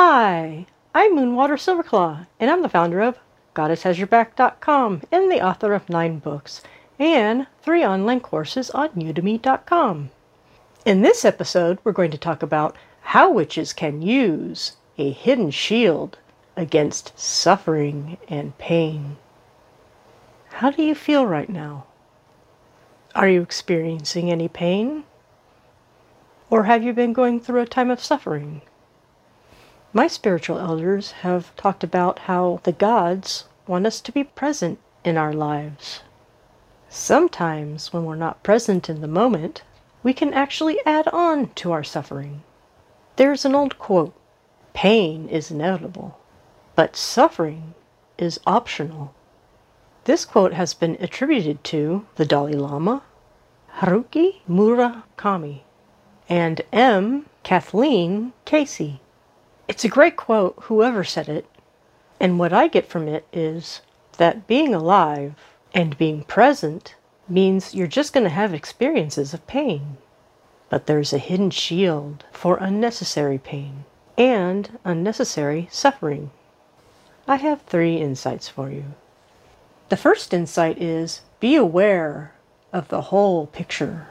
Hi, I'm Moonwater Silverclaw, and I'm the founder of GoddessHasYourBack.com and the author of nine books and three online courses on Udemy.com. In this episode, we're going to talk about how witches can use a hidden shield against suffering and pain. How do you feel right now? Are you experiencing any pain? Or have you been going through a time of suffering? My spiritual elders have talked about how the gods want us to be present in our lives. Sometimes, when we're not present in the moment, we can actually add on to our suffering. There's an old quote pain is inevitable, but suffering is optional. This quote has been attributed to the Dalai Lama, Haruki Murakami, and M. Kathleen Casey. It's a great quote, whoever said it. And what I get from it is that being alive and being present means you're just going to have experiences of pain. But there's a hidden shield for unnecessary pain and unnecessary suffering. I have three insights for you. The first insight is be aware of the whole picture.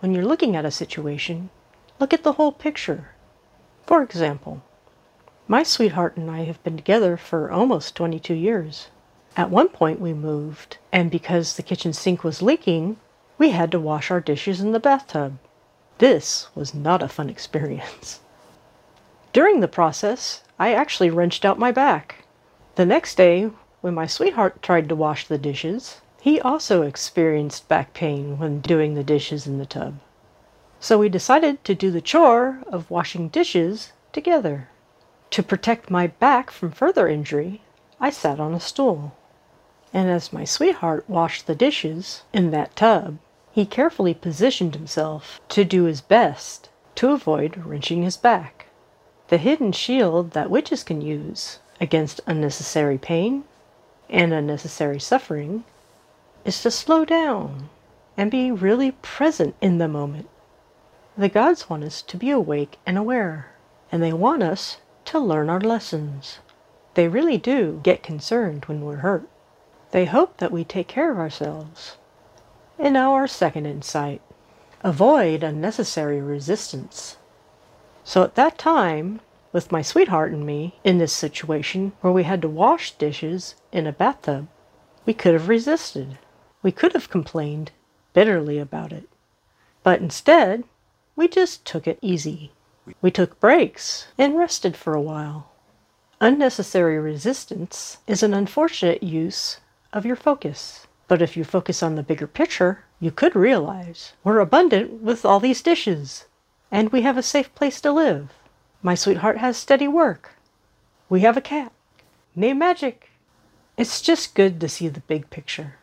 When you're looking at a situation, look at the whole picture. For example, my sweetheart and I have been together for almost 22 years. At one point we moved, and because the kitchen sink was leaking, we had to wash our dishes in the bathtub. This was not a fun experience. During the process, I actually wrenched out my back. The next day, when my sweetheart tried to wash the dishes, he also experienced back pain when doing the dishes in the tub. So we decided to do the chore of washing dishes together. To protect my back from further injury, I sat on a stool. And as my sweetheart washed the dishes in that tub, he carefully positioned himself to do his best to avoid wrenching his back. The hidden shield that witches can use against unnecessary pain and unnecessary suffering is to slow down and be really present in the moment. The gods want us to be awake and aware, and they want us to learn our lessons. They really do get concerned when we're hurt. They hope that we take care of ourselves. And now our second insight avoid unnecessary resistance. So at that time, with my sweetheart and me in this situation where we had to wash dishes in a bathtub, we could have resisted. We could have complained bitterly about it. But instead, we just took it easy. We took breaks and rested for a while. Unnecessary resistance is an unfortunate use of your focus. But if you focus on the bigger picture, you could realize we're abundant with all these dishes, and we have a safe place to live. My sweetheart has steady work. We have a cat. Name magic. It's just good to see the big picture.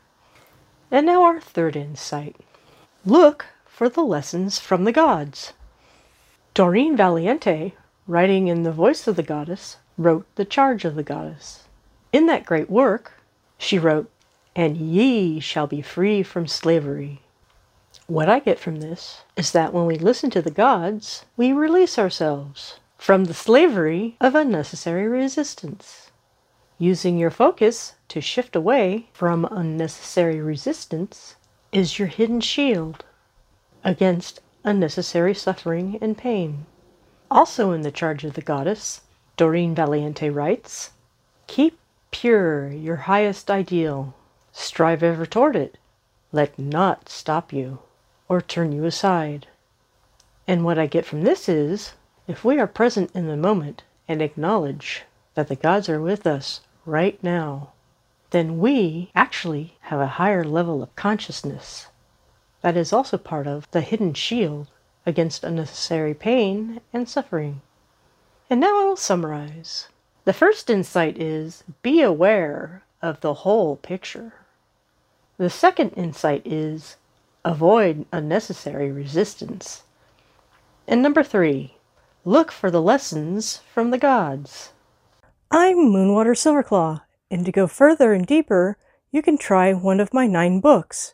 And now our third insight. Look for the lessons from the gods. Doreen Valiente, writing in the voice of the goddess, wrote The Charge of the Goddess. In that great work, she wrote, And ye shall be free from slavery. What I get from this is that when we listen to the gods, we release ourselves from the slavery of unnecessary resistance. Using your focus to shift away from unnecessary resistance is your hidden shield against unnecessary suffering and pain. Also in the charge of the goddess, Doreen Valiente writes Keep pure your highest ideal, strive ever toward it, let not stop you or turn you aside. And what I get from this is if we are present in the moment and acknowledge that the gods are with us right now, then we actually have a higher level of consciousness that is also part of the hidden shield against unnecessary pain and suffering. And now I will summarize. The first insight is be aware of the whole picture. The second insight is avoid unnecessary resistance. And number three, look for the lessons from the gods. I'm Moonwater Silverclaw, and to go further and deeper, you can try one of my nine books.